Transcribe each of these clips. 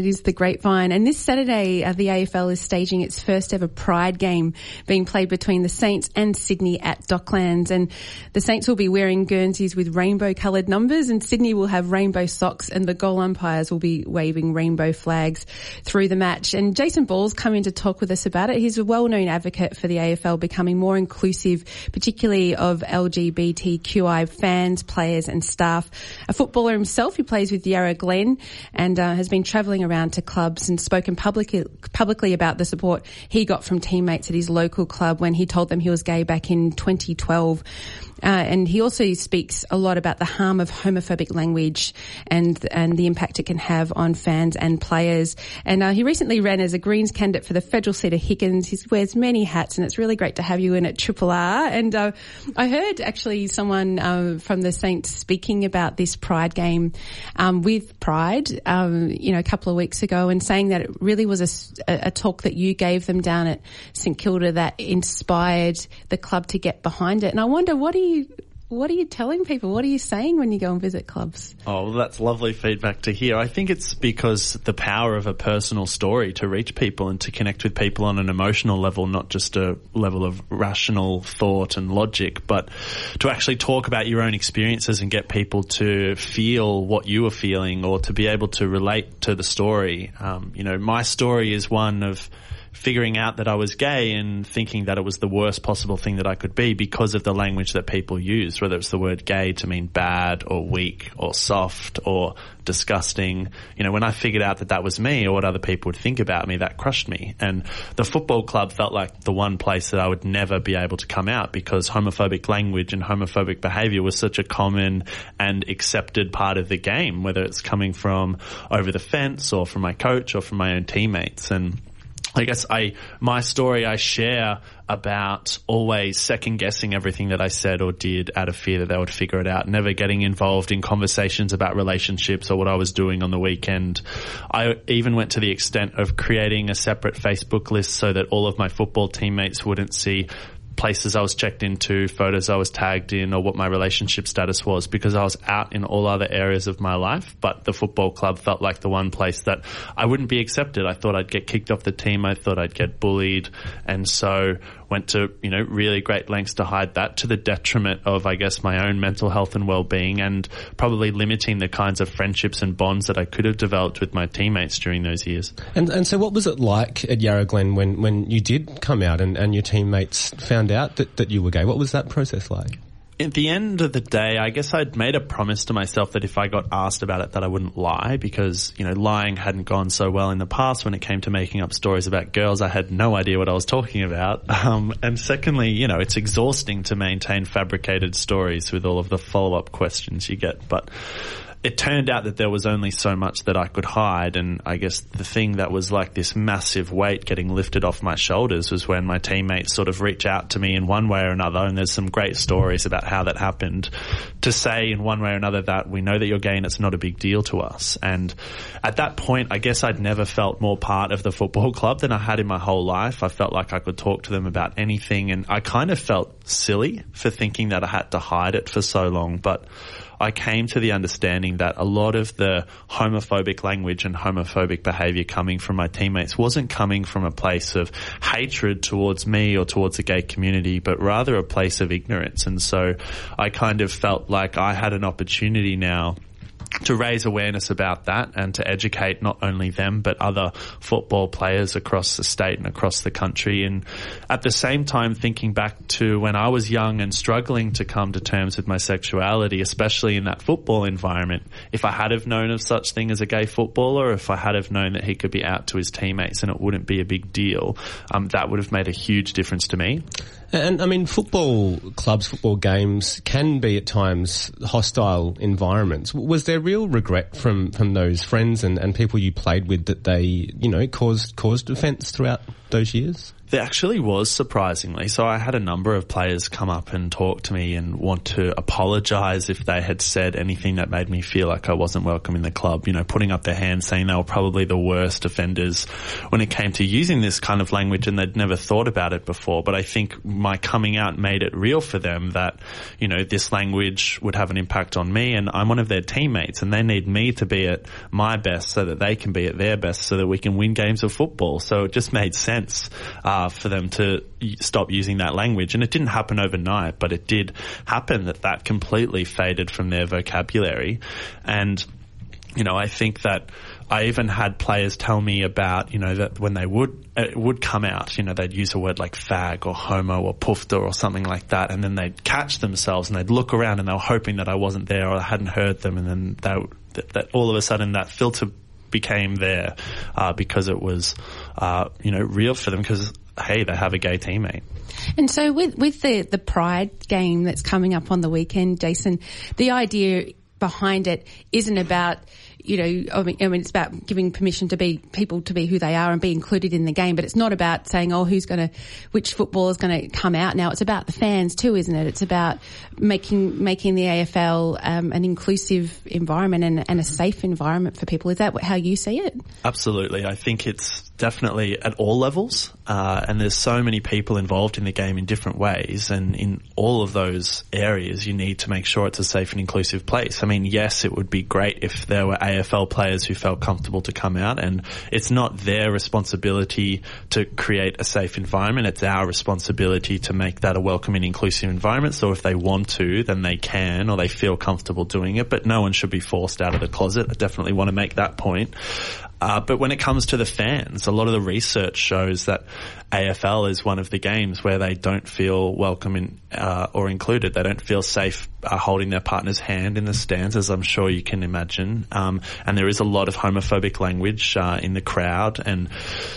It is the Grapevine, and this Saturday uh, the AFL is staging its first ever Pride game, being played between the Saints and Sydney at Docklands. And the Saints will be wearing Guernseys with rainbow-coloured numbers, and Sydney will have rainbow socks, and the goal umpires will be waving rainbow flags through the match. And Jason Ball's come in to talk with us about it. He's a well-known advocate for the AFL becoming more inclusive, particularly of LGBTQI fans, players, and staff. A footballer himself he plays with Yarra Glen and uh, has been travelling around to clubs and spoken publicly, publicly about the support he got from teammates at his local club when he told them he was gay back in 2012. Uh, and he also speaks a lot about the harm of homophobic language and and the impact it can have on fans and players. And uh, he recently ran as a Greens candidate for the federal seat of Higgins. He wears many hats, and it's really great to have you in at Triple R. And uh, I heard actually someone uh, from the Saints speaking about this Pride game um, with Pride, um, you know, a couple of weeks ago, and saying that it really was a, a talk that you gave them down at St Kilda that inspired the club to get behind it. And I wonder, what do you you what are you telling people? What are you saying when you go and visit clubs? Oh, well, that's lovely feedback to hear. I think it's because the power of a personal story to reach people and to connect with people on an emotional level, not just a level of rational thought and logic, but to actually talk about your own experiences and get people to feel what you are feeling or to be able to relate to the story. Um, you know, my story is one of figuring out that I was gay and thinking that it was the worst possible thing that I could be because of the language that people use, whether it's the word gay to mean bad or weak or soft or disgusting. You know, when I figured out that that was me or what other people would think about me, that crushed me. And the football club felt like the one place that I would never be able to come out because homophobic language and homophobic behavior was such a common and accepted part of the game, whether it's coming from over the fence or from my coach or from my own teammates. And I guess I, my story I share about always second guessing everything that I said or did out of fear that they would figure it out, never getting involved in conversations about relationships or what I was doing on the weekend. I even went to the extent of creating a separate Facebook list so that all of my football teammates wouldn't see places I was checked into, photos I was tagged in, or what my relationship status was because I was out in all other areas of my life. But the football club felt like the one place that I wouldn't be accepted. I thought I'd get kicked off the team. I thought I'd get bullied. And so went to, you know, really great lengths to hide that to the detriment of, I guess, my own mental health and well-being and probably limiting the kinds of friendships and bonds that I could have developed with my teammates during those years. And, and so what was it like at Yarra Glen when, when you did come out and, and your teammates found out that, that you were gay? What was that process like? at the end of the day, I guess I'd made a promise to myself that if I got asked about it, that I wouldn't lie because, you know, lying hadn't gone so well in the past when it came to making up stories about girls. I had no idea what I was talking about. Um, and secondly, you know, it's exhausting to maintain fabricated stories with all of the follow up questions you get. But it turned out that there was only so much that I could hide. And I guess the thing that was like this massive weight getting lifted off my shoulders was when my teammates sort of reach out to me in one way or another. And there's some great stories about how that happened to say in one way or another that we know that you're gay and it's not a big deal to us. And at that point, I guess I'd never felt more part of the football club than I had in my whole life. I felt like I could talk to them about anything and I kind of felt silly for thinking that I had to hide it for so long. But I came to the understanding that a lot of the homophobic language and homophobic behavior coming from my teammates wasn't coming from a place of hatred towards me or towards the gay community, but rather a place of ignorance. And so I kind of felt like I had an opportunity now to raise awareness about that and to educate not only them but other football players across the state and across the country. And at the same time thinking back to when I was young and struggling to come to terms with my sexuality especially in that football environment if I had have known of such thing as a gay footballer if I had have known that he could be out to his teammates and it wouldn't be a big deal um, that would have made a huge difference to me and I mean, football clubs, football games can be at times hostile environments. Was there real regret from, from those friends and, and people you played with that they, you know, caused caused offence throughout those years? There actually was surprisingly. So I had a number of players come up and talk to me and want to apologise if they had said anything that made me feel like I wasn't welcome in the club. You know, putting up their hands saying they were probably the worst offenders when it came to using this kind of language and they'd never thought about it before. But I think my coming out made it real for them that, you know, this language would have an impact on me and I'm one of their teammates and they need me to be at my best so that they can be at their best so that we can win games of football. So it just made sense. Uh, uh, for them to stop using that language. And it didn't happen overnight, but it did happen that that completely faded from their vocabulary. And, you know, I think that I even had players tell me about, you know, that when they would, it would come out, you know, they'd use a word like fag or homo or pufta or something like that. And then they'd catch themselves and they'd look around and they were hoping that I wasn't there or I hadn't heard them. And then they, that, that all of a sudden that filter became there, uh, because it was, uh, you know, real for them because hey, they have a gay teammate. And so with, with the, the Pride game that's coming up on the weekend, Jason, the idea behind it isn't about you know, I mean, I mean, it's about giving permission to be people to be who they are and be included in the game. But it's not about saying, oh, who's going to, which football is going to come out now. It's about the fans too, isn't it? It's about making making the AFL um, an inclusive environment and, and a safe environment for people. Is that how you see it? Absolutely, I think it's definitely at all levels, uh, and there's so many people involved in the game in different ways, and in all of those areas, you need to make sure it's a safe and inclusive place. I mean, yes, it would be great if there were AFL players who felt comfortable to come out and it's not their responsibility to create a safe environment. It's our responsibility to make that a welcoming, inclusive environment. So if they want to, then they can or they feel comfortable doing it, but no one should be forced out of the closet. I definitely want to make that point. Uh, but when it comes to the fans, a lot of the research shows that AFL is one of the games where they don't feel welcome in, uh, or included. They don't feel safe uh, holding their partner's hand in the stands, as I'm sure you can imagine. Um, and there is a lot of homophobic language uh, in the crowd, and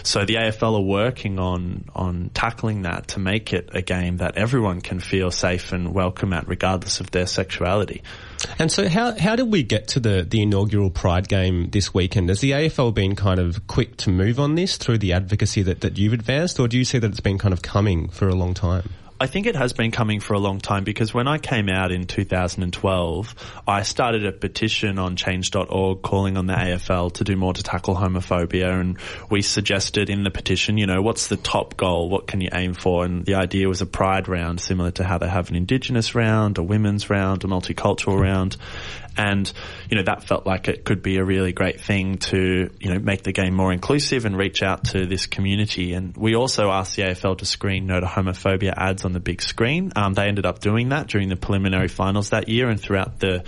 so the AFL are working on on tackling that to make it a game that everyone can feel safe and welcome at, regardless of their sexuality. And so, how how did we get to the the inaugural Pride game this weekend? Has the AFL been kind of quick to move on this through the advocacy that, that you've advanced, or do you see that it's been kind of coming for a long time? I think it has been coming for a long time because when I came out in 2012, I started a petition on change.org calling on the AFL to do more to tackle homophobia. And we suggested in the petition, you know, what's the top goal? What can you aim for? And the idea was a pride round, similar to how they have an indigenous round, a women's round, a multicultural round. And, you know, that felt like it could be a really great thing to, you know, make the game more inclusive and reach out to this community. And we also asked the AFL to screen no to homophobia ads on the big screen. Um, they ended up doing that during the preliminary finals that year and throughout the,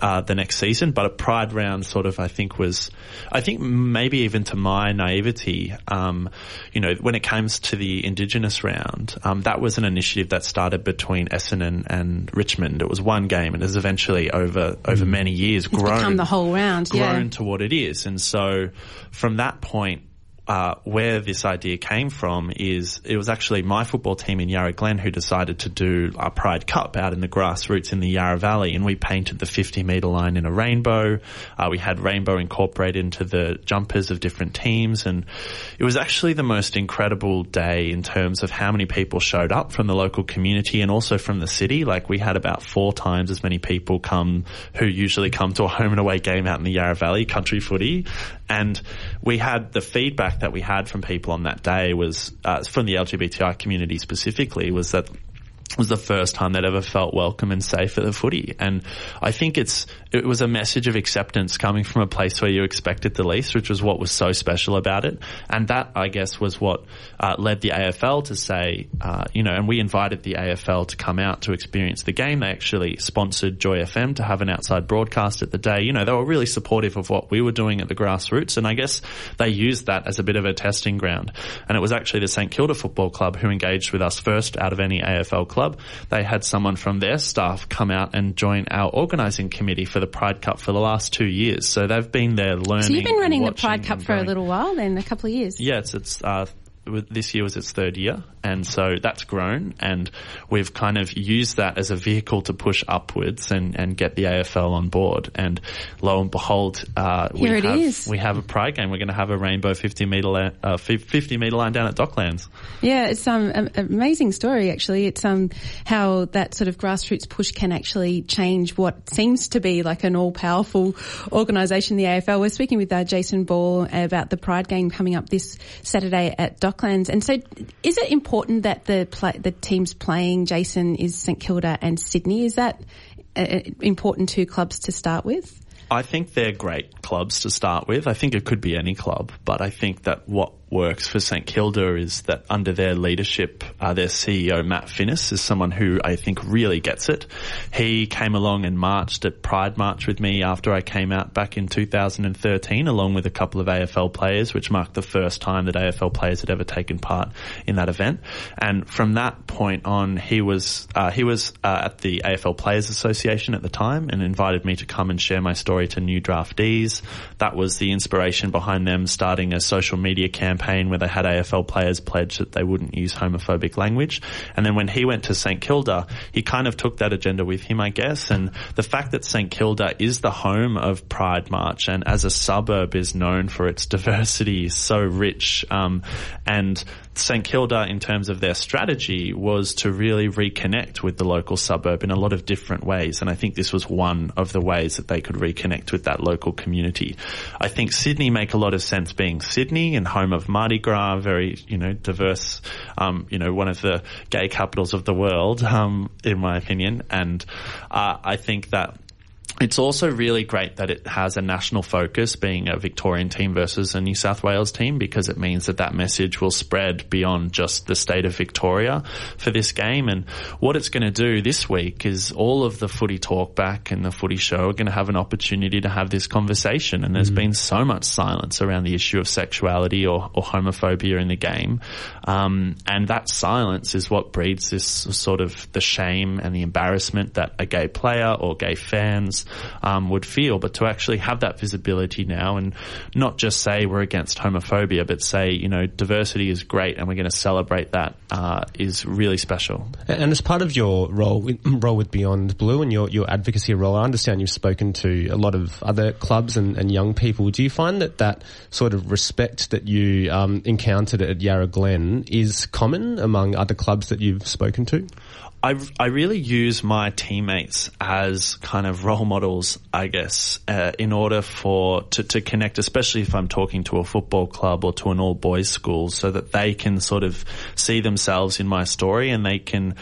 uh, the next season. But a pride round sort of, I think was, I think maybe even to my naivety, um, you know, when it comes to the Indigenous round, um, that was an initiative that started between Essendon and Richmond. It was one game and has eventually over, over many years it's grown become the whole round, grown yeah. to what it is. And so from that point, uh, where this idea came from is it was actually my football team in Yarra Glen who decided to do a Pride Cup out in the grassroots in the Yarra Valley, and we painted the 50 metre line in a rainbow. Uh, we had rainbow incorporated into the jumpers of different teams, and it was actually the most incredible day in terms of how many people showed up from the local community and also from the city. Like we had about four times as many people come who usually come to a home and away game out in the Yarra Valley, country footy, and we had the feedback that we had from people on that day was uh, from the LGBTI community specifically was that was the first time they'd ever felt welcome and safe at the footy. And I think it's, it was a message of acceptance coming from a place where you expected the least, which was what was so special about it. And that, I guess, was what uh, led the AFL to say, uh, you know, and we invited the AFL to come out to experience the game. They actually sponsored Joy FM to have an outside broadcast at the day. You know, they were really supportive of what we were doing at the grassroots. And I guess they used that as a bit of a testing ground. And it was actually the St Kilda Football Club who engaged with us first out of any AFL club Club, they had someone from their staff come out and join our organising committee for the Pride Cup for the last two years. So they've been there learning. So you've been running the Pride Cup for a little while then, a couple of years. Yes, it's uh, this year was its third year, and so that's grown, and we've kind of used that as a vehicle to push upwards and, and get the AFL on board. And lo and behold, uh, we Here it have is. we have a pride game. We're going to have a rainbow 50 meter la- uh, 50 meter line down at Docklands. Yeah, it's um, an amazing story actually. It's um, how that sort of grassroots push can actually change what seems to be like an all-powerful organisation, the AFL. We're speaking with uh, Jason Ball about the Pride game coming up this Saturday at Docklands. And so, is it important that the pla the teams playing Jason is St Kilda and Sydney? Is that uh, important two clubs to start with? I think they're great clubs to start with. I think it could be any club, but I think that what works for St Kilda is that under their leadership, uh, their CEO Matt Finnis is someone who I think really gets it. He came along and marched at Pride March with me after I came out back in 2013, along with a couple of AFL players, which marked the first time that AFL players had ever taken part in that event. And from that point on, he was uh, he was uh, at the AFL Players Association at the time and invited me to come and share my story to new draftees. That was the inspiration behind them starting a social media campaign campaign where they had AFL players pledge that they wouldn't use homophobic language. And then when he went to St Kilda, he kind of took that agenda with him, I guess. And the fact that St Kilda is the home of Pride March and as a suburb is known for its diversity, so rich, um, and St Kilda, in terms of their strategy, was to really reconnect with the local suburb in a lot of different ways. And I think this was one of the ways that they could reconnect with that local community. I think Sydney make a lot of sense being Sydney and home of Mardi Gras, very, you know, diverse, um, you know, one of the gay capitals of the world, um, in my opinion. And, uh, I think that it's also really great that it has a national focus being a Victorian team versus a New South Wales team because it means that that message will spread beyond just the state of Victoria for this game. And what it's going to do this week is all of the footy talkback and the footy show are going to have an opportunity to have this conversation. And there's been so much silence around the issue of sexuality or, or homophobia in the game. Um, and that silence is what breeds this sort of the shame and the embarrassment that a gay player or gay fans um, would feel, but to actually have that visibility now and not just say we're against homophobia, but say, you know, diversity is great and we're going to celebrate that uh, is really special. And as part of your role role with Beyond Blue and your, your advocacy role, I understand you've spoken to a lot of other clubs and, and young people. Do you find that that sort of respect that you um, encountered at Yarra Glen is common among other clubs that you've spoken to? I, I really use my teammates as kind of role models, I guess, uh, in order for to, to connect, especially if I'm talking to a football club or to an all boys school, so that they can sort of see themselves in my story and they can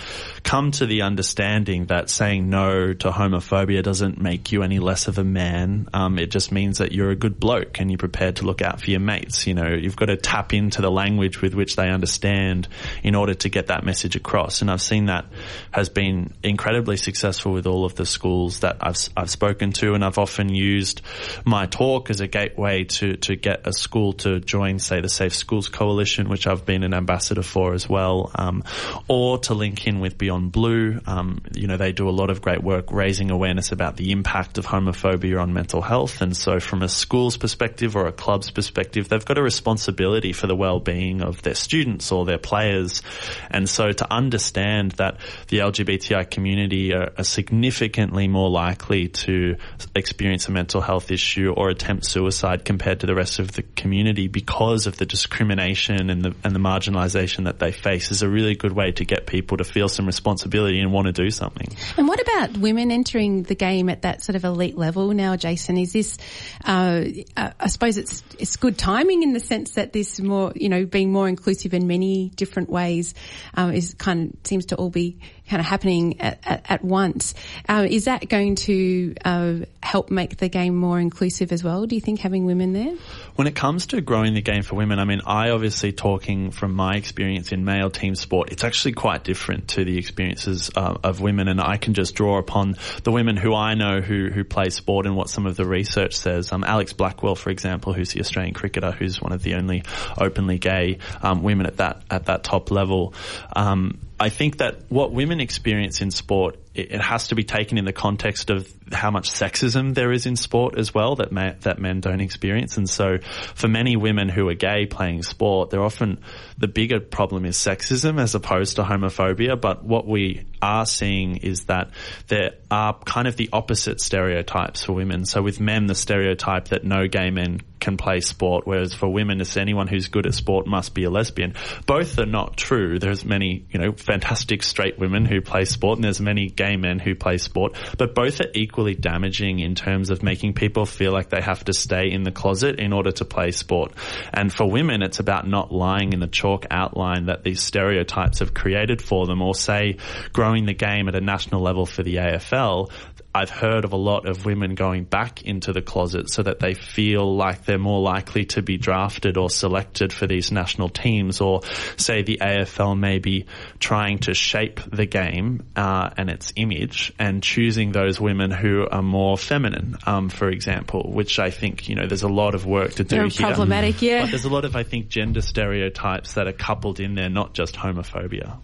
come to the understanding that saying no to homophobia doesn't make you any less of a man. Um, it just means that you're a good bloke and you're prepared to look out for your mates. You know, you've got to tap into the language with which they understand in order to get that message across. And I've seen that has been incredibly successful with all of the schools that I've, I've spoken to and I've often used my talk as a gateway to, to get a school to join, say, the Safe Schools Coalition, which I've been an ambassador for as well, um, or to link in with Beyond Blue. Um, you know, they do a lot of great work raising awareness about the impact of homophobia on mental health. And so from a school's perspective or a club's perspective, they've got a responsibility for the well-being of their students or their players. And so to understand that the LGBTI community are, are, significantly more likely to experience a mental health issue or attempt suicide compared to the rest of the community because of the discrimination and the and the marginalisation that they face is a really good way to get people to feel some responsibility and want to do something. And what about women entering the game at that sort of elite level now, Jason? Is this, uh, I suppose it's it's good timing in the sense that this more, you know, being more inclusive in many different ways um, is kind of seems to all be kind of happening at, at, at once. Uh, is that going to uh, help make the game more inclusive as well? Do you think having women there? When it comes to growing the game for women, I mean, I obviously talking from my experience in male team sport, it's actually quite different to the experiences uh, of women, and I can just draw upon the women who I know who who play sport and what some of the research says. Um, Alex Blackwell, for example, who's the Australian cricketer, who's one of the only openly gay um, women at that at that top level. Um, I think that what women experience in sport it, has to be taken in the context of how much sexism there is in sport as well that that men don't experience. And so, for many women who are gay playing sport, they're often the bigger problem is sexism as opposed to homophobia. But what we are seeing is that there are kind of the opposite stereotypes for women. So with men, the stereotype that no gay men can play sport, whereas for women, it's anyone who's good at sport must be a lesbian. Both are not true. There's many, you know, fantastic straight women who play sport, and there's many gay men who play sport, but both are equally damaging in terms of making people feel like they have to stay in the closet in order to play sport. And for women, it's about not lying in the chalk outline that these stereotypes have created for them, or say, growing the game at a national level for the AFL, I've heard of a lot of women going back into the closet so that they feel like they're more likely to be drafted or selected for these national teams, or say the AFL may be trying to shape the game uh, and its image and choosing those women who are more feminine, um, for example, which I think you know there's a lot of work to do They're here. Problematic, yeah. But there's a lot of I think gender stereotypes that are coupled in there, not just homophobia.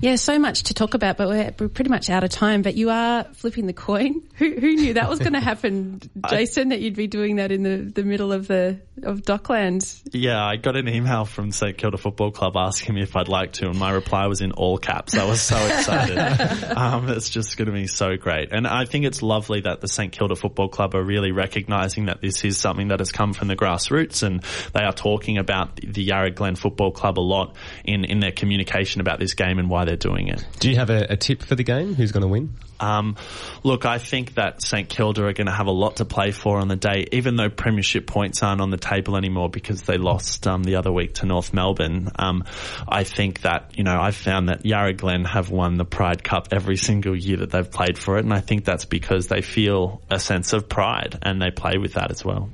Yeah, so much to talk about, but we're, pretty much out of time. But you are flipping the coin. Who, who knew that was going to happen, Jason? I, that you'd be doing that in the, the middle of the of Docklands? Yeah, I got an email from St Kilda Football Club asking me if I'd like to, and my reply was in all caps. I was so excited. um, it's just going to be so great, and I think it's lovely that the St Kilda Football Club are really recognising that this is something that has come from the grassroots, and they are talking about the Yarra Glen Football Club a lot in in their communication about this game and why they're doing it. Do you have a, a tip for the game? Who's going to win? Um, look, I think that St Kilda are going to have a lot to play for on the day, even though premiership points aren't on the table anymore because they lost um, the other week to North Melbourne. Um, I think that you know I've found that Yarra Glen have won the Pride Cup every single year that they've played for it, and I think that's because they feel a sense of pride and they play with that as well.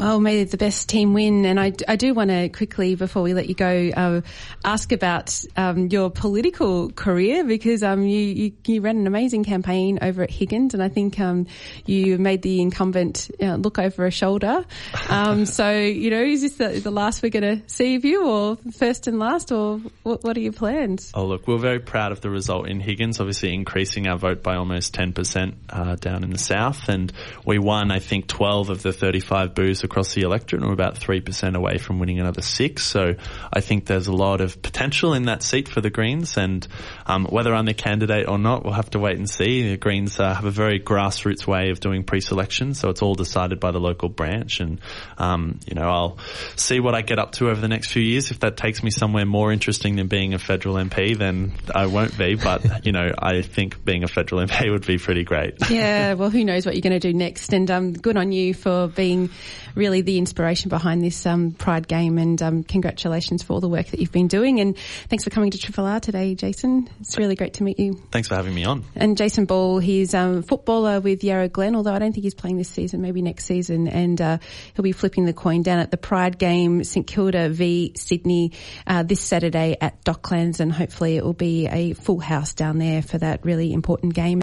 Well, may the best team win. And I, I do want to quickly, before we let you go, uh, ask about um, your political career because um, you, you, you, ran an amazing campaign over at Higgins, and I think um, you made the incumbent uh, look over a shoulder. Um, so, you know, is this the, the last we're going to see of you, or first and last, or what, what are your plans? Oh, look, we're very proud of the result in Higgins, obviously increasing our vote by almost 10% uh, down in the south. And we won, I think, 12 of the 35 boos across the electorate, and we're about 3% away from winning another six. So I think there's a lot of potential in that seat for the Greens, and um, whether I'm the candidate or not, we'll have to wait and see. The Greens uh, have a very grassroots way of doing pre-selection, so it's all decided by the local branch, and um, you know I'll see what I get up to over the next few years. If that takes me somewhere more interesting than being a federal MP, then I won't be. But you know, I think being a federal MP would be pretty great. Yeah, well, who knows what you're going to do next? And um, good on you for being really the inspiration behind this um, Pride game. And um, congratulations for all the work that you've been doing. And thanks for coming to Triple R today, Jason. It's really great to meet you. Thanks for having me on. And Jason Ball, he's a um, footballer with Yarra Glen, although I don't think he's playing this season, maybe next season. And uh, he'll be flipping the coin down at the Pride game, St Kilda v Sydney, uh, this Saturday at Docklands. And hopefully it will be a full house down there for that really important game.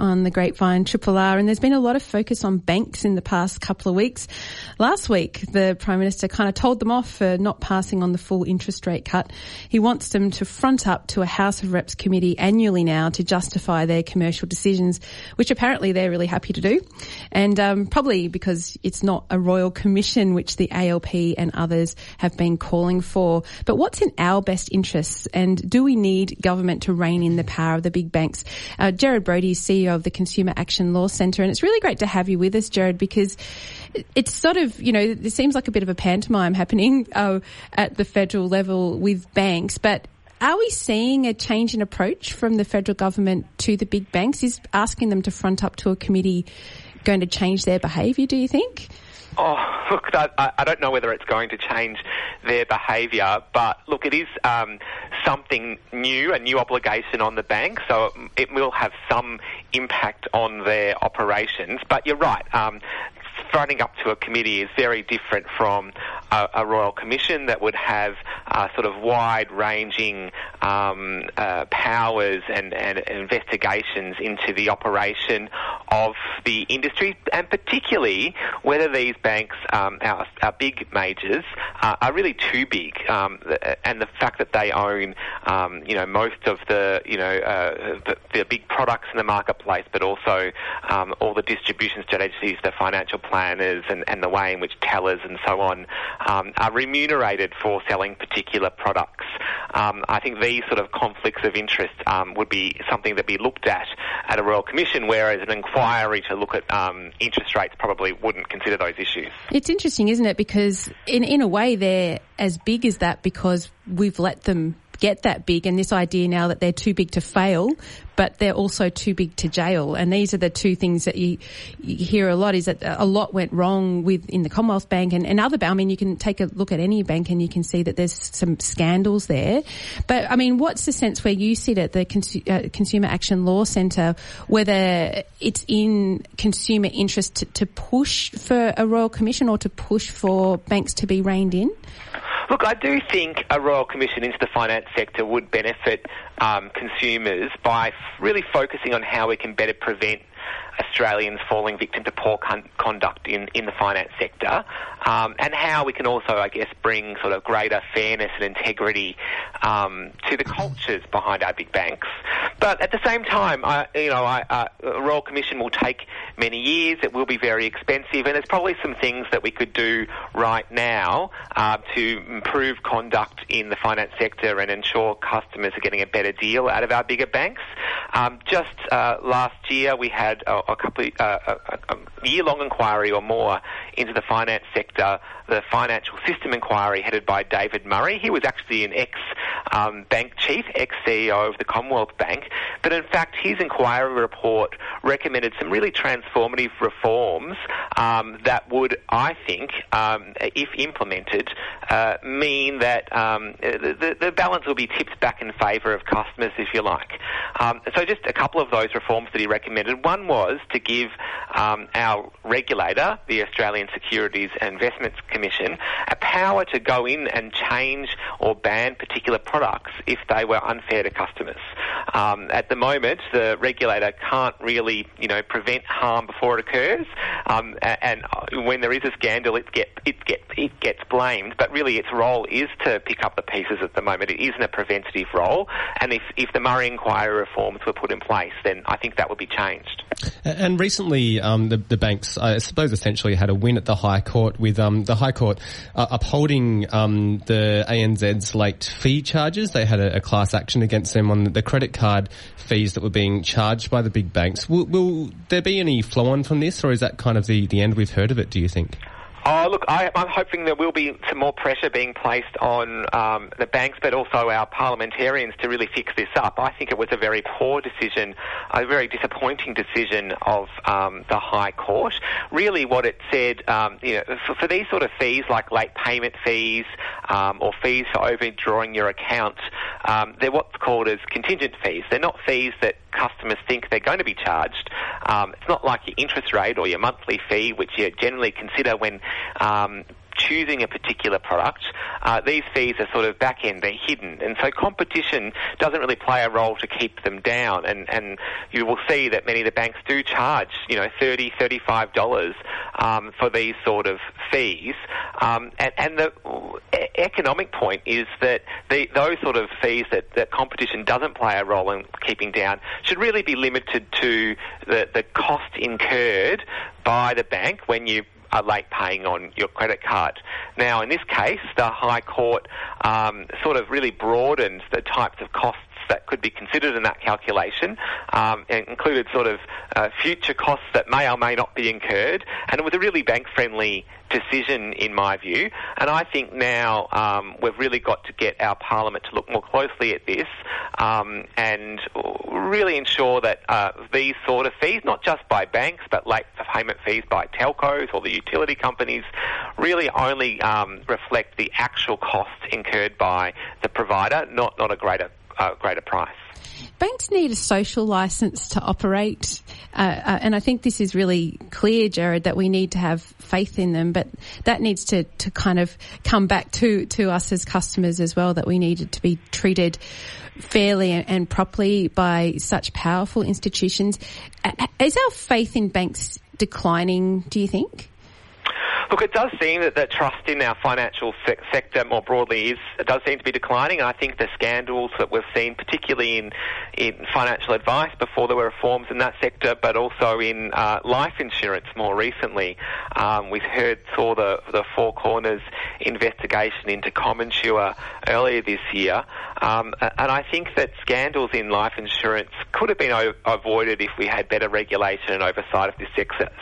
On the grapevine Triple R, and there's been a lot of focus on banks in the past couple of weeks. Last week, the Prime Minister kind of told them off for not passing on the full interest rate cut. He wants them to front up to a House of Reps committee annually now to justify their commercial decisions, which apparently they're really happy to do. And um, probably because it's not a royal commission, which the ALP and others have been calling for. But what's in our best interests, and do we need government to rein in the power of the big banks? Uh, Gerard Brody, CEO of the Consumer Action Law Centre. And it's really great to have you with us, Gerard, because it's sort of, you know, it seems like a bit of a pantomime happening uh, at the federal level with banks, but are we seeing a change in approach from the federal government to the big banks? Is asking them to front up to a committee going to change their behaviour, do you think? Oh, look, I, I, don't know whether it's going to change their behaviour, but look, it is um, something new, a new obligation on the bank, so it will have some impact on their operations. But you're right. Um, fronting up to a committee is very different from a, a royal commission that would have uh, sort of wide-ranging um, uh, powers and, and, investigations into the operation of the industry, and particularly whether these banks, um, our, our big majors, uh, are really too big, um, and the fact that they own, um, you know, most of the, you know, uh, the, the, big products in the marketplace, but also um, all the distribution strategies, the financial planners, and, and the way in which tellers and so on um, are remunerated for selling particular products. Um, I think these sort of conflicts of interest would be something that be looked at at a Royal Commission, whereas an inquiry to look at um, interest rates probably wouldn't consider those issues. It's interesting, isn't it? Because in in a way they're as big as that because we've let them get that big and this idea now that they're too big to fail, but they're also too big to jail. And these are the two things that you, you hear a lot is that a lot went wrong with in the Commonwealth Bank and, and other, I mean, you can take a look at any bank and you can see that there's some scandals there. But I mean, what's the sense where you sit at the Consu- uh, Consumer Action Law Centre, whether it's in consumer interest to, to push for a Royal Commission or to push for banks to be reined in? Look, I do think a Royal Commission into the finance sector would benefit um, consumers by really focusing on how we can better prevent Australians falling victim to poor con- conduct in, in the finance sector, um, and how we can also, I guess, bring sort of greater fairness and integrity um, to the cultures behind our big banks. But at the same time, I, you know, I, uh, a Royal Commission will take many years. It will be very expensive, and there's probably some things that we could do right now uh, to improve conduct in the finance sector and ensure customers are getting a better deal out of our bigger banks. Um, just uh, last year, we had a, a couple uh, a, a year-long inquiry or more into the finance sector, the financial system inquiry headed by David Murray. He was actually an ex um, bank chief, ex CEO of the Commonwealth Bank, but in fact, his inquiry report recommended some really transformative reforms um, that would, I think, um, if implemented, uh, mean that um, the, the, balance will be tipped back in favour of customers, if you like. Um, so, just a couple of those reforms that he recommended. One was to give um, our regulator, the Australian Securities and Investments Commission, a power to go in and change or ban particular products if they were unfair to customers. Um, at the moment, the regulator can't really, you know, prevent harm before it occurs, um, and when there is a scandal, it get it get it gets blamed. But really, its role is to pick up the pieces at the moment. It isn't a preventative role, and if if the Murray inquiry reforms were put in place, then I think that would be changed. And recently, um, the, the banks, I suppose, essentially had a win at the High Court with um, the High Court uh, upholding um, the ANZ's late fee charges. They had a, a, class action against them on the credit card fees that were being charged by the big banks. Will, will there be any flow on from this, or is that kind of the, the end we've heard of it, do you think? Oh, look, I, am hoping there will be some more pressure being placed on um, the banks, but also our parliamentarians to really fix this up. I think it was a very poor decision, a very disappointing decision of um, the High Court. Really, what it said, um, you know, for, for, these sort of fees like late payment fees um, or fees for overdrawing your account, um, they're what's called as contingent fees. They're not fees that customers think they're going to be charged. Um, it's not like your interest rate or your monthly fee, which you generally consider when um, choosing a particular product, uh, these fees are sort of back end, they're hidden. And so competition doesn't really play a role to keep them down. And, and you will see that many of the banks do charge, you know, $30, $35 um, for these sort of fees. Um, and, and the economic point is that the, those sort of fees that, that competition doesn't play a role in keeping down should really be limited to the, the cost incurred by the bank when you are late paying on your credit card. Now, in this case, the High Court um, sort of really broadens the types of costs that could be considered in that calculation. Um, included sort of uh, future costs that may or may not be incurred, and it was a really bank-friendly decision in my view. And I think now um, we've really got to get our parliament to look more closely at this um, and really ensure that uh, these sort of fees, not just by banks but late payment fees by telcos or the utility companies, really only um, reflect the actual costs incurred by the provider, not not a greater greater price. Banks need a social license to operate, uh, uh, and I think this is really clear, Gerard, that we need to have faith in them. But that needs to, to kind of come back to to us as customers as well. That we needed to be treated fairly and, and properly by such powerful institutions. Is our faith in banks declining? Do you think? Look, it does seem that, that trust in our financial se- sector more broadly is does seem to be declining, I think the scandals that we've seen, particularly in in financial advice before there were reforms in that sector, but also in uh, life insurance more recently, um, we've heard saw the the Four Corners investigation into CommInsure earlier this year, um, and I think that scandals in life insurance could have been o- avoided if we had better regulation and oversight of this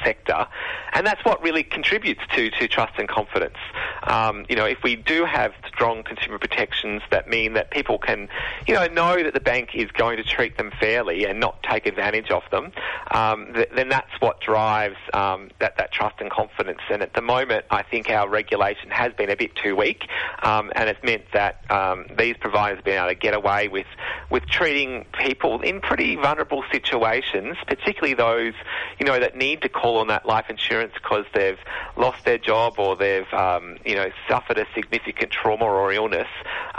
sector, and that's what really contributes to to, to trust and confidence. Um, you know, if we do have strong consumer protections that mean that people can, you know, know that the bank is going to treat them fairly and not take advantage of them, um, th- then that's what drives um, that, that trust and confidence. And at the moment, I think our regulation has been a bit too weak, um, and it's meant that um, these providers have been able to get away with with treating people in pretty vulnerable situations, particularly those, you know, that need to call on that life insurance because they've lost their job or they've um, you know suffered a significant trauma or illness,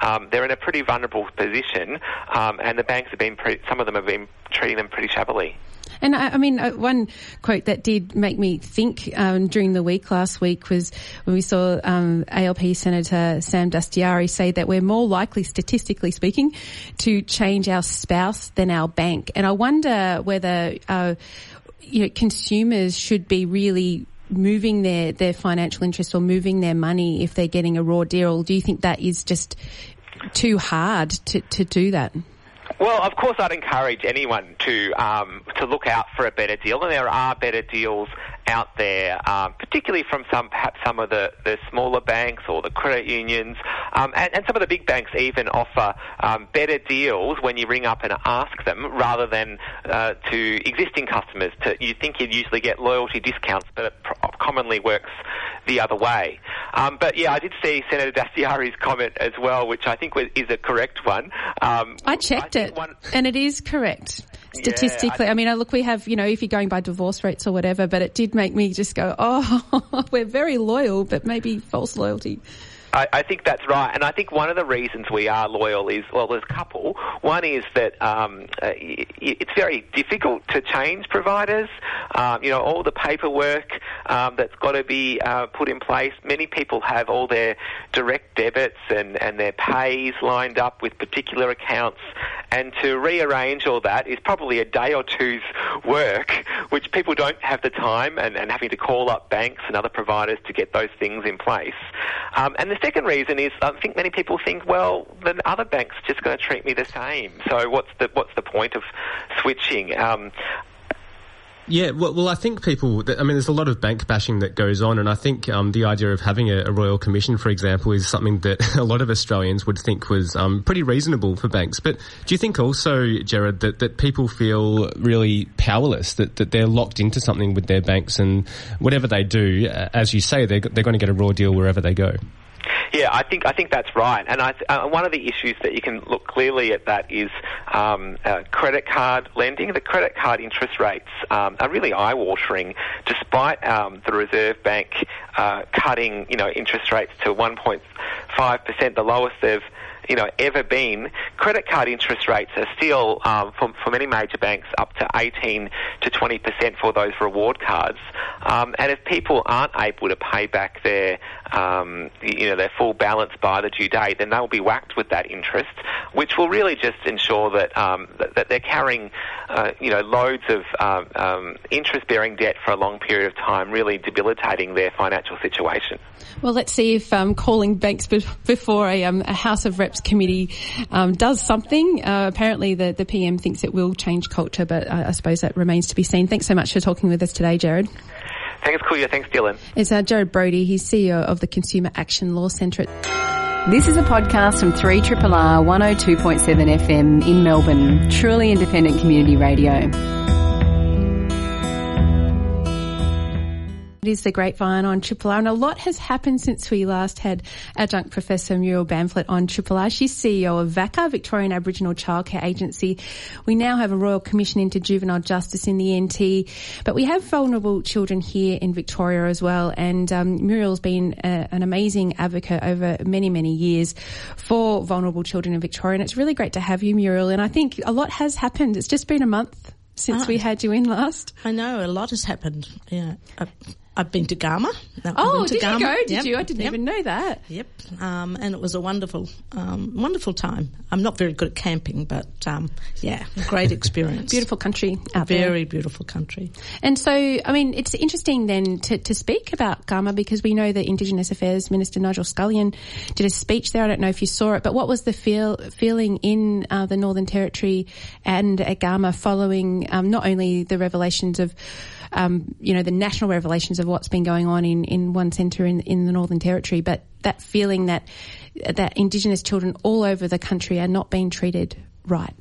um, they're in a pretty vulnerable position, um, and the banks have been pre- some of them have been treating them pretty shabbily. And I, I mean, uh, one quote that did make me think um, during the week last week was when we saw um, ALP Senator Sam Dastyari say that we're more likely, statistically speaking, to change our spouse than our bank. And I wonder whether uh, you know, consumers should be really moving their, their financial interest or moving their money if they're getting a raw deal? Do you think that is just too hard to, to do that? Well, of course, I'd encourage anyone to um, to look out for a better deal, and there are better deals out there, um, particularly from some perhaps some of the, the smaller banks or the credit unions, um, and, and, some of the big banks even offer um, better deals when you ring up and ask them, rather than uh, to existing customers. To you think you'd usually get loyalty discounts, but it commonly works the other way. Um, but yeah, I did see Senator Dastyari's comment as well, which I think is a correct one. Um, I checked I it, one... and it is correct statistically. Yeah, I, I, mean, look, we have, you know, if you're going by divorce rates or whatever, but it did make me just go, oh, we're very loyal, but maybe false loyalty. I, I, think that's right, and I think one of the reasons we are loyal is well, there's a couple. One is that um, uh, it's very difficult to change providers. Um, you know, all the paperwork um, that's got to be uh, put in place. Many people have all their direct debits and, and their pays lined up with particular accounts, and to rearrange all that is probably a day or two's work, which people don't have the time and, and having to call up banks and other providers to get those things in place. Um, and the second reason is I think many people think, well, the other bank's just going to treat me the same. So what's the what's the point of switching? Um, yeah, well, well, I think people. I mean, there's a lot of bank bashing that goes on, and I think um, the idea of having a, a, royal commission, for example, is something that a lot of Australians would think was um, pretty reasonable for banks. But do you think also, Gerard, that, that people feel really powerless, that, that they're locked into something with their banks, and whatever they do, as you say, they're, they're going to get a raw deal wherever they go? Yeah, I think I think that's right. And I, uh, one of the issues that you can look clearly at that is um, uh, credit card lending. The credit card interest rates um, are really eye-watering, despite um, the Reserve Bank uh, cutting, you know, interest rates to 1.5 percent, the lowest they've you know, ever been. Credit card interest rates are still, um, for, for many major banks, up to 18 to 20 percent for those reward cards. Um, and if people aren't able to pay back their, um, you know, their full balance by the due date, then they'll be whacked with that interest, which will really just ensure that um, that, that, they're carrying, uh, you know, loads of um, um, interest-bearing debt for a long period of time, really debilitating their financial situation. Well, let's see if calling banks before a, a House of Reps committee um, does something. Uh, apparently, the, the PM thinks it will change culture, but I, I, suppose that remains to be seen. Thanks so much for talking with us today, Gerard. Thanks, Kulja. Thanks, Dylan. It's our Gerard Brody. He's CEO of the Consumer Action Law Centre. This is a podcast from 3RRR 102.7 FM in Melbourne, truly independent community radio. Is the Grapevine on Triple R, and a lot has happened since we last had adjunct Professor Muriel Bamblett on Triple R. She's CEO of VACCA, Victorian Aboriginal Childcare Agency. We now have a Royal Commission into Juvenile Justice in the NT, but we have vulnerable children here in Victoria as well, and um, Muriel's been a, an amazing advocate over many, many years for vulnerable children in Victoria, and it's really great to have you, Muriel, and I think a lot has happened. It's just been a month since Ah. we had you in last. I know a lot has happened. Yeah, I've, I've been to Garma. Oh, did you Garma. go? Did Yep, you? I didn't yep, even know that. Yep, um, and it was a wonderful, um, wonderful time. I'm not very good at camping, but um, yeah, great experience. Beautiful country out there. very beautiful country. And so, I mean, it's interesting then to, to speak about Garma because we know that Indigenous Affairs Minister Nigel Scullion did a speech there. I don't know if you saw it, but what was the feel, feeling in uh, the Northern Territory and at Garma following um, not only the revelations of um, you know, the national revelations of what's been going on in, in one centre in, in the Northern Territory, but that feeling that that Indigenous children all over the country are not being treated right.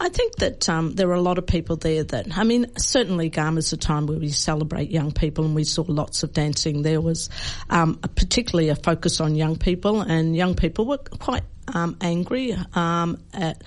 I think that um, there are a lot of people there that, I mean, certainly Garma's a time where we celebrate young people and we saw lots of dancing. There was um, a, particularly a focus on young people and young people were quite um, angry um, at,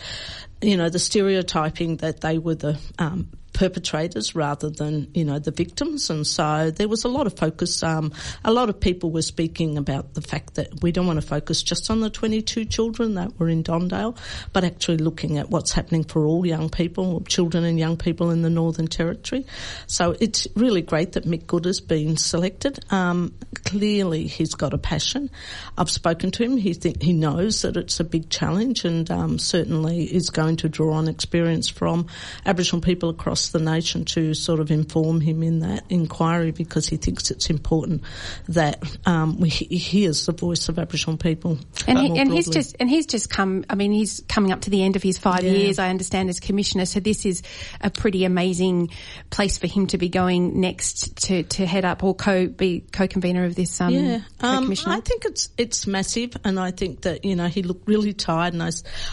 you know, the stereotyping that they were the um, perpetrators rather than you know the victims, and so there was a lot of focus. Um, a lot of people were speaking about the fact that we don't want to focus just on the 22 children that were in Don Dale, but actually looking at what's happening for all young people, children and young people in the Northern Territory. So it's really great that Mick Gooda has been selected. Um, clearly, he's got a passion. I've spoken to him. He think he knows that it's a big challenge, and um, certainly is going to draw on experience from Aboriginal people across the nation to sort of inform him in that inquiry because he thinks it's important that um, we he hears the voice of Aboriginal people. And, uh, he, and he's just and he's just come. I mean, he's coming up to the end of his five Yeah. years. I understand as commissioner. So this is a pretty amazing place for him to be going next to, to head up or co be co-convener of this. Um, Yeah, um. I think it's it's massive, and I think that you know he looked really tired, and I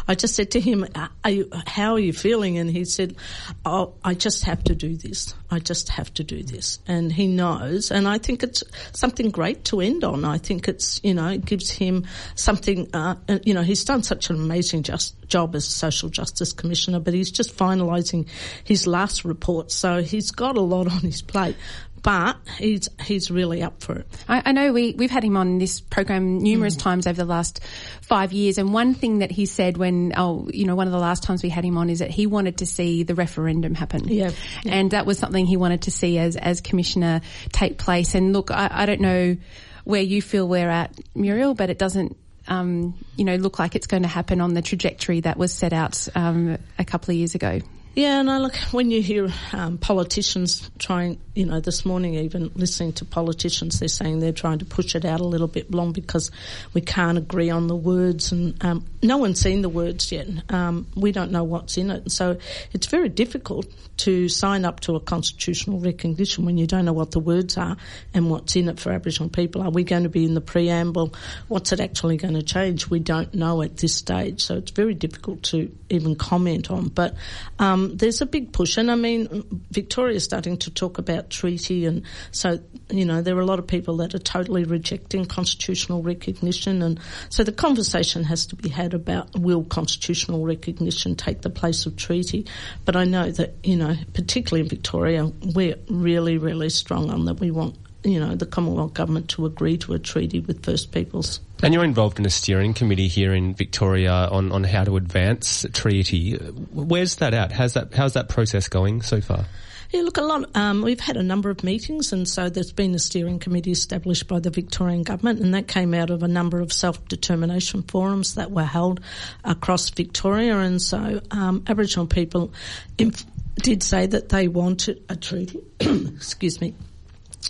I just said to him, "Are- are you, "How are you feeling?" And he said, "Oh, I just have to do this. I just have to do this." And he knows, and I think it's something great to end on. I think it's you know it gives him something. Uh, uh, you know, he's done such an amazing just job as social justice commissioner, but he's just finalising his last report, so he's got a lot on his plate. But he's he's really up for it. I, I know we, we've had him on this program numerous Mm. times over the last five years. And one thing that he said when, oh, you know, one of the last times we had him on is that he wanted to see the referendum happen. Yeah. And that was something he wanted to see as, as commissioner take place. And look, I, I don't know where you feel we're at, Muriel, but it doesn't, um, you know, look like it's going to happen on the trajectory that was set out, um, a couple of years ago. Yeah, and I look when you hear um, politicians trying, you know, this morning even listening to politicians, they're saying they're trying to push it out a little bit long because we can't agree on the words, and um, no one's seen the words yet. Um, we don't know what's in it, so it's very difficult to sign up to a constitutional recognition when you don't know what the words are and what's in it for Aboriginal people. Are we going to be in the preamble? What's it actually going to change? We don't know at this stage, so it's very difficult to even comment on. But um, there's a big push, and I mean, Victoria's starting to talk about treaty, and so you know there are a lot of people that are totally rejecting constitutional recognition, and so the conversation has to be had about will constitutional recognition take the place of treaty. But I know that you know, particularly in Victoria, we're really, really strong on that. We want you know the Commonwealth government to agree to a treaty with First Peoples. And you're involved in a steering committee here in Victoria on, on how to advance treaty. Where's that at? How's that, how's that process going so far? Yeah, look, a lot. Um, we've had a number of meetings, and so there's been a steering committee established by the Victorian government, and that came out of a number of self-determination forums that were held across Victoria. And so, um, Aboriginal people inf- did say that they wanted a treaty. Excuse me.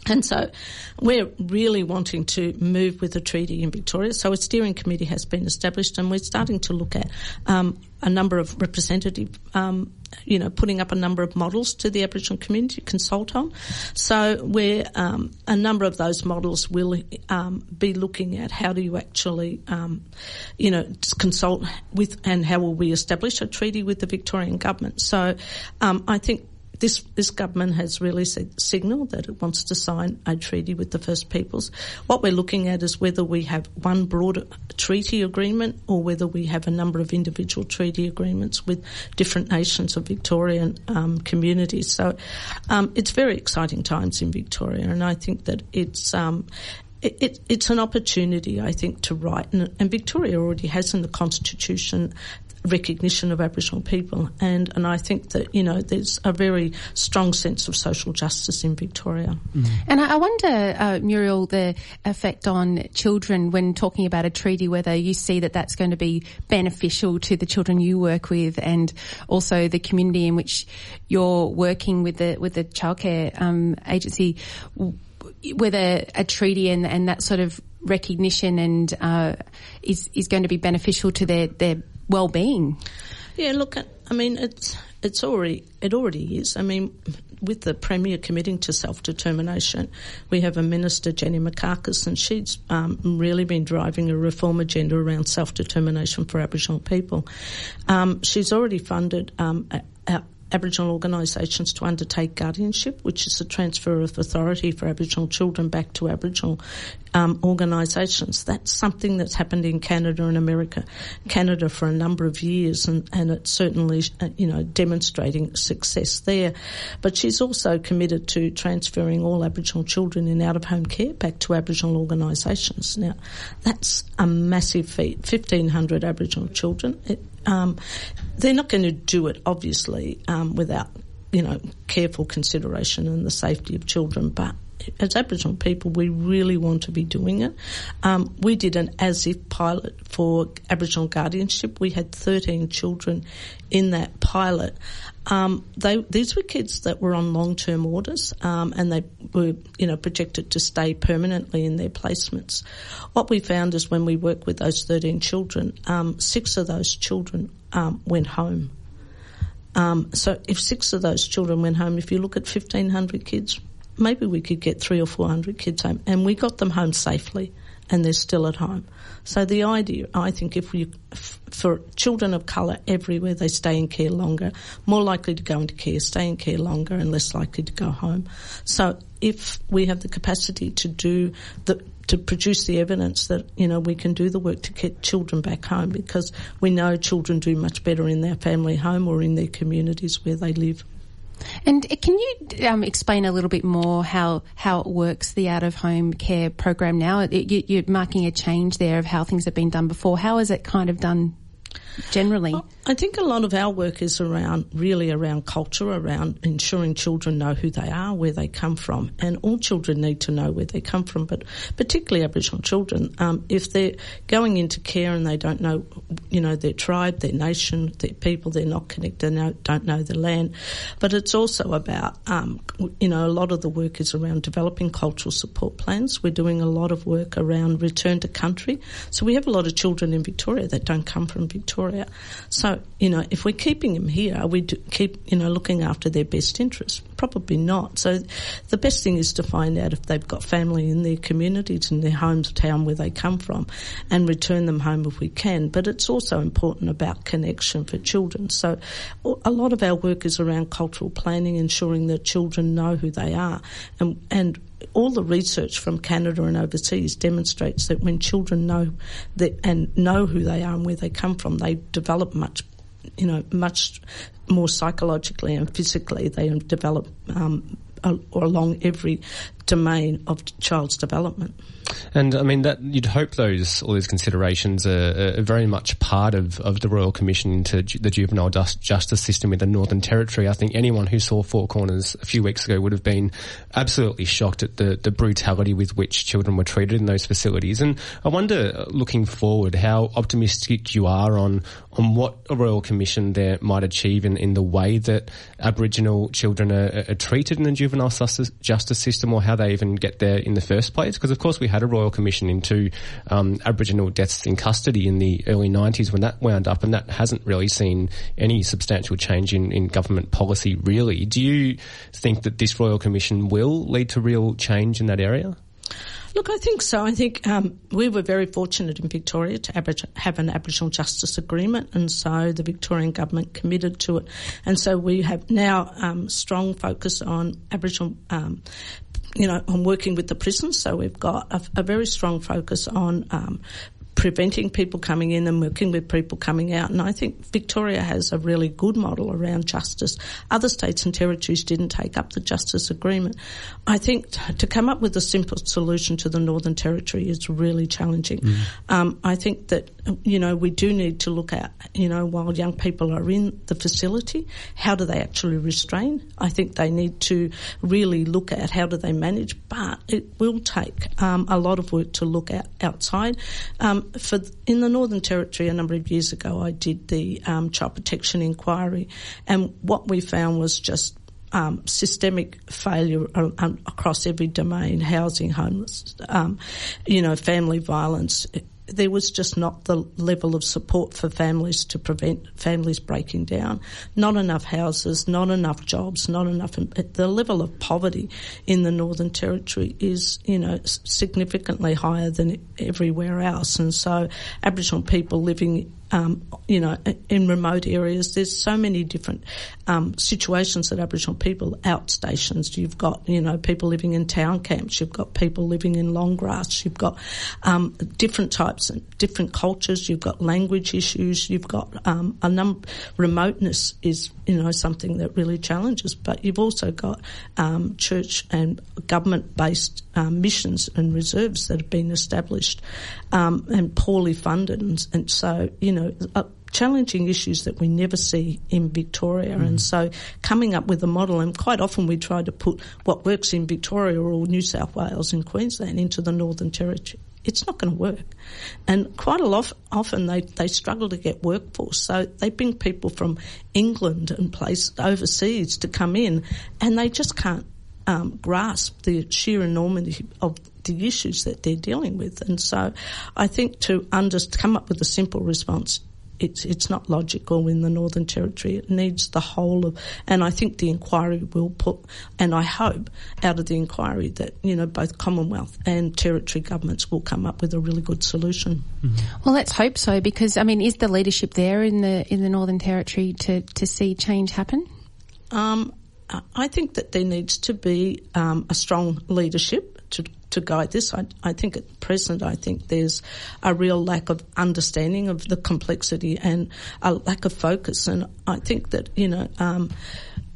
And so we're really wanting to move with a treaty in Victoria. So a steering committee has been established and we're starting to look at um, a number of representative, um, you know, putting up a number of models to the Aboriginal community to consult on. So we're, um, a number of those models will um, be looking at how do you actually, um, you know, consult with and how will we establish a treaty with the Victorian government. So um, I think this this government has really signalled that it wants to sign a treaty with the First Peoples. What we're looking at is whether we have one broad treaty agreement or whether we have a number of individual treaty agreements with different nations of Victorian um, communities. So um, it's very exciting times in Victoria, and I think that it's um, it, it, it's an opportunity, I think, to write, and, and, Victoria already has in the Constitution recognition of Aboriginal people, and and I think that you know there's a very strong sense of social justice in Victoria. Mm. And I wonder, uh, Muriel, the effect on children when talking about a treaty, whether you see that that's going to be beneficial to the children you work with, and also the community in which you're working with the with the childcare um, agency whether a treaty and, and that sort of recognition and uh, is is going to be beneficial to their their well being. Yeah, look, I mean, it's it's already it already is. I mean, with the Premier committing to self determination, we have a Minister, Jenny Mikakos, and she's um, really been driving a reform agenda around self determination for Aboriginal people. Um, she's already funded um, a, Aboriginal organisations to undertake guardianship, which is a transfer of authority for Aboriginal children back to Aboriginal um, organisations. That's something that's happened in Canada and America, Canada for a number of years, and, and it's certainly uh, you know demonstrating success there. But she's also committed to transferring all Aboriginal children in out of home care back to Aboriginal organisations. Now, that's a massive feat. Fifteen hundred Aboriginal children. It, um, they're not going to do it, obviously, um, without you know careful consideration and the safety of children, but as Aboriginal people, we really want to be doing it. Um, we did an as if pilot for Aboriginal guardianship. We had 13 children in that pilot. Um, they, these were kids that were on long term orders um, and they were, you know, projected to stay permanently in their placements. What we found is when we worked with those 13 children, um, six of those children um, went home. Um, so if six of those children went home, if you look at 1,500 kids, maybe we could get three or four hundred kids home, and we got them home safely, and they're still at home. So the idea, I think, if we for children of colour everywhere, they stay in care longer, more likely to go into care, stay in care longer, and less likely to go home. So if we have the capacity to do the to produce the evidence that you know we can do the work to get children back home because we know children do much better in their family home or in their communities where they live. And can you um, explain a little bit more how how it works, the out of home care program now? It, you're marking a change there of how things have been done before. How is it kind of done generally? I think a lot of our work is around really around culture, around ensuring children know who they are, where they come from, and all children need to know where they come from. But particularly Aboriginal children, um, if they're going into care and they don't know, you know, their tribe, their nation, their people, they're not connected, they don't know the land. But it's also about, um, you know, a lot of the work is around developing cultural support plans. We're doing a lot of work around return to country. So we have a lot of children in Victoria that don't come from Victoria. So you know, if we're keeping them here, are we keep, you know, looking after their best interests? Probably not. So the best thing is to find out if they've got family in their communities, in their hometown where they come from, and return them home if we can. But it's also important about connection for children. So a lot of our work is around cultural planning, ensuring that children know who they are. And, and all the research from Canada and overseas demonstrates that when children know that and know who they are and where they come from, they develop much, you know, much more psychologically and physically. They develop um, along every domain of child's development. And I mean that you'd hope those all these considerations are, are very much part of, of the Royal Commission into the juvenile justice system in the Northern Territory. I think anyone who saw Four Corners a few weeks ago would have been absolutely shocked at the, the brutality with which children were treated in those facilities. And I wonder, looking forward, how optimistic you are on on what a Royal Commission there might achieve in, in the way that Aboriginal children are, are treated in the juvenile justice, system, or how they even get there in the first place. Because of course we had a Royal Commission into um, Aboriginal deaths in custody in the early 90s when that wound up, and that hasn't really seen any substantial change in, in government policy, really. Do you think that this Royal Commission will lead to real change in that area? Look, I think so. I think um, we were very fortunate in Victoria to have an Aboriginal Justice Agreement, and so the Victorian government committed to it. And so we have now um, strong focus on Aboriginal um, you know, on working with the prisons. So we've got a, a very strong focus on um, preventing people coming in and working with people coming out. And I think Victoria has a really good model around justice. Other states and territories didn't take up the justice agreement. I think t- to come up with a simple solution to the Northern Territory is really challenging. Mm. Um, I think that, you know, we do need to look at, you know, while young people are in the facility, how do they actually restrain? I think they need to really look at how do they manage, but it will take um, a lot of work to look at outside. Um, for in the Northern Territory a number of years ago, I did the um, child protection inquiry, and what we found was just um, systemic failure across every domain: housing, homeless, um, you know, family violence, there was just not the level of support for families to prevent families breaking down. Not enough houses, not enough jobs, not enough. The level of poverty in the Northern Territory is, you know, significantly higher than everywhere else. And so Aboriginal people living um, you know, in remote areas, there's so many different um, situations that Aboriginal people outstations. You've got, you know, people living in town camps. You've got people living in long grass. You've got um, different types and different cultures. You've got language issues. You've got um, a number. Remoteness is, you know, something that really challenges. But you've also got um, church and government-based um, missions and reserves that have been established and poorly funded, and, and so you know know, uh, challenging issues that we never see in Victoria. Mm. And so coming up with a model, and quite often we try to put what works in Victoria or New South Wales and Queensland into the Northern Territory. It's not going to work. And quite a lot, often they, they struggle to get workforce. So they bring people from England and places overseas to come in and they just can't um, grasp the sheer enormity of the issues that they're dealing with. And so I think to under, come up with a simple response it's it's not logical in the Northern Territory. It needs the whole of, and I think the inquiry will put, and I hope out of the inquiry that you know both Commonwealth and territory governments will come up with a really good solution. Mm-hmm. Well, let's hope so, because I mean, is the leadership there in the in the Northern Territory to to see change happen? Um, I think that there needs to be um, a strong leadership to guide this. I, I, think at present, I think there's a real lack of understanding of the complexity and a lack of focus. And I think that you know, um,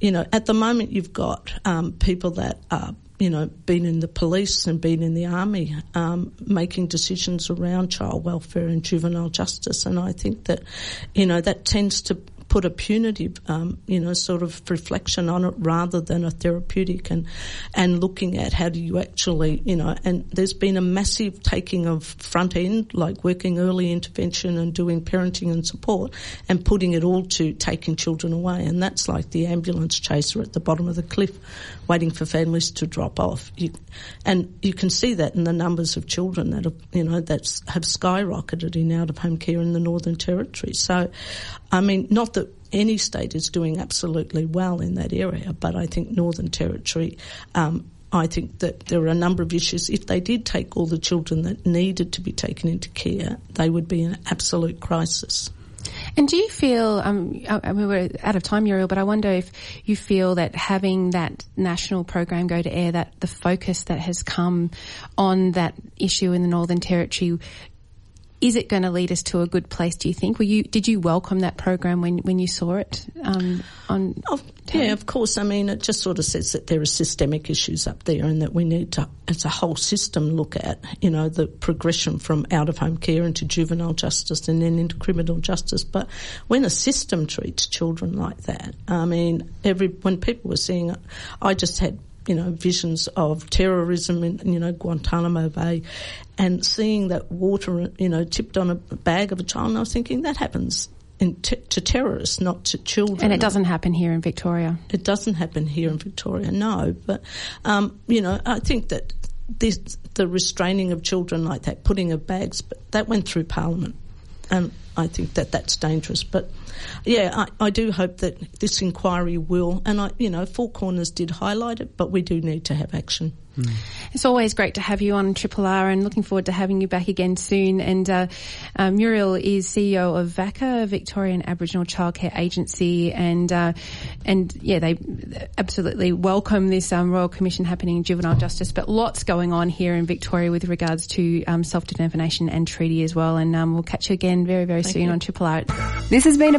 you know, at the moment you've got um, people that are you know, been in the police and been in the army, um, making decisions around child welfare and juvenile justice. And I think that, you know, that tends to put a punitive, um, you know, sort of reflection on it rather than a therapeutic and, and looking at how do you actually, you know, and there's been a massive taking of front end, like working early intervention and doing parenting and support and putting it all to taking children away. And that's like the ambulance chaser at the bottom of the cliff waiting for families to drop off. You, and you can see that in the numbers of children that have, you know, that have skyrocketed in out of home care in the Northern Territory. So, I mean, not that any state is doing absolutely well in that area, but I think Northern Territory um, I think that there are a number of issues. If they did take all the children that needed to be taken into care, they would be in absolute crisis. And do you feel, um, I mean, we're out of time, Muriel, but I wonder if you feel that having that national program go to air, that the focus that has come on that issue in the Northern Territory is it going to lead us to a good place? Do you think? Were you did you welcome that program when when you saw it um, on? Oh, yeah, of course. I mean, it just sort of says that there are systemic issues up there, and that we need to, as a whole system, look at you know the progression from out of home care into juvenile justice and then into criminal justice. But when a system treats children like that, I mean, every when people were seeing I just had you know, visions of terrorism in, you know, Guantanamo Bay and seeing that water, you know, tipped on a bag of a child. And I was thinking that happens T- to terrorists, not to children. And it doesn't happen here in Victoria. It doesn't happen here in Victoria, no. But um, you know, I think that this, the restraining of children like that, putting of bags, but that went through Parliament, and I think that that's dangerous. But yeah, I, I do hope that this inquiry will, and I, you know, Four Corners did highlight it, but we do need to have action. Mm. It's always great to have you on Triple R and looking forward to having you back again soon. And uh, uh, Muriel is CEO of VACCA, Victorian Aboriginal Childcare Agency, and uh, and yeah, they absolutely welcome this um, Royal Commission happening in juvenile justice. But lots going on here in Victoria with regards to um, self determination and treaty as well. And um, we'll catch you again very very Thank soon you. on Triple R. This has been a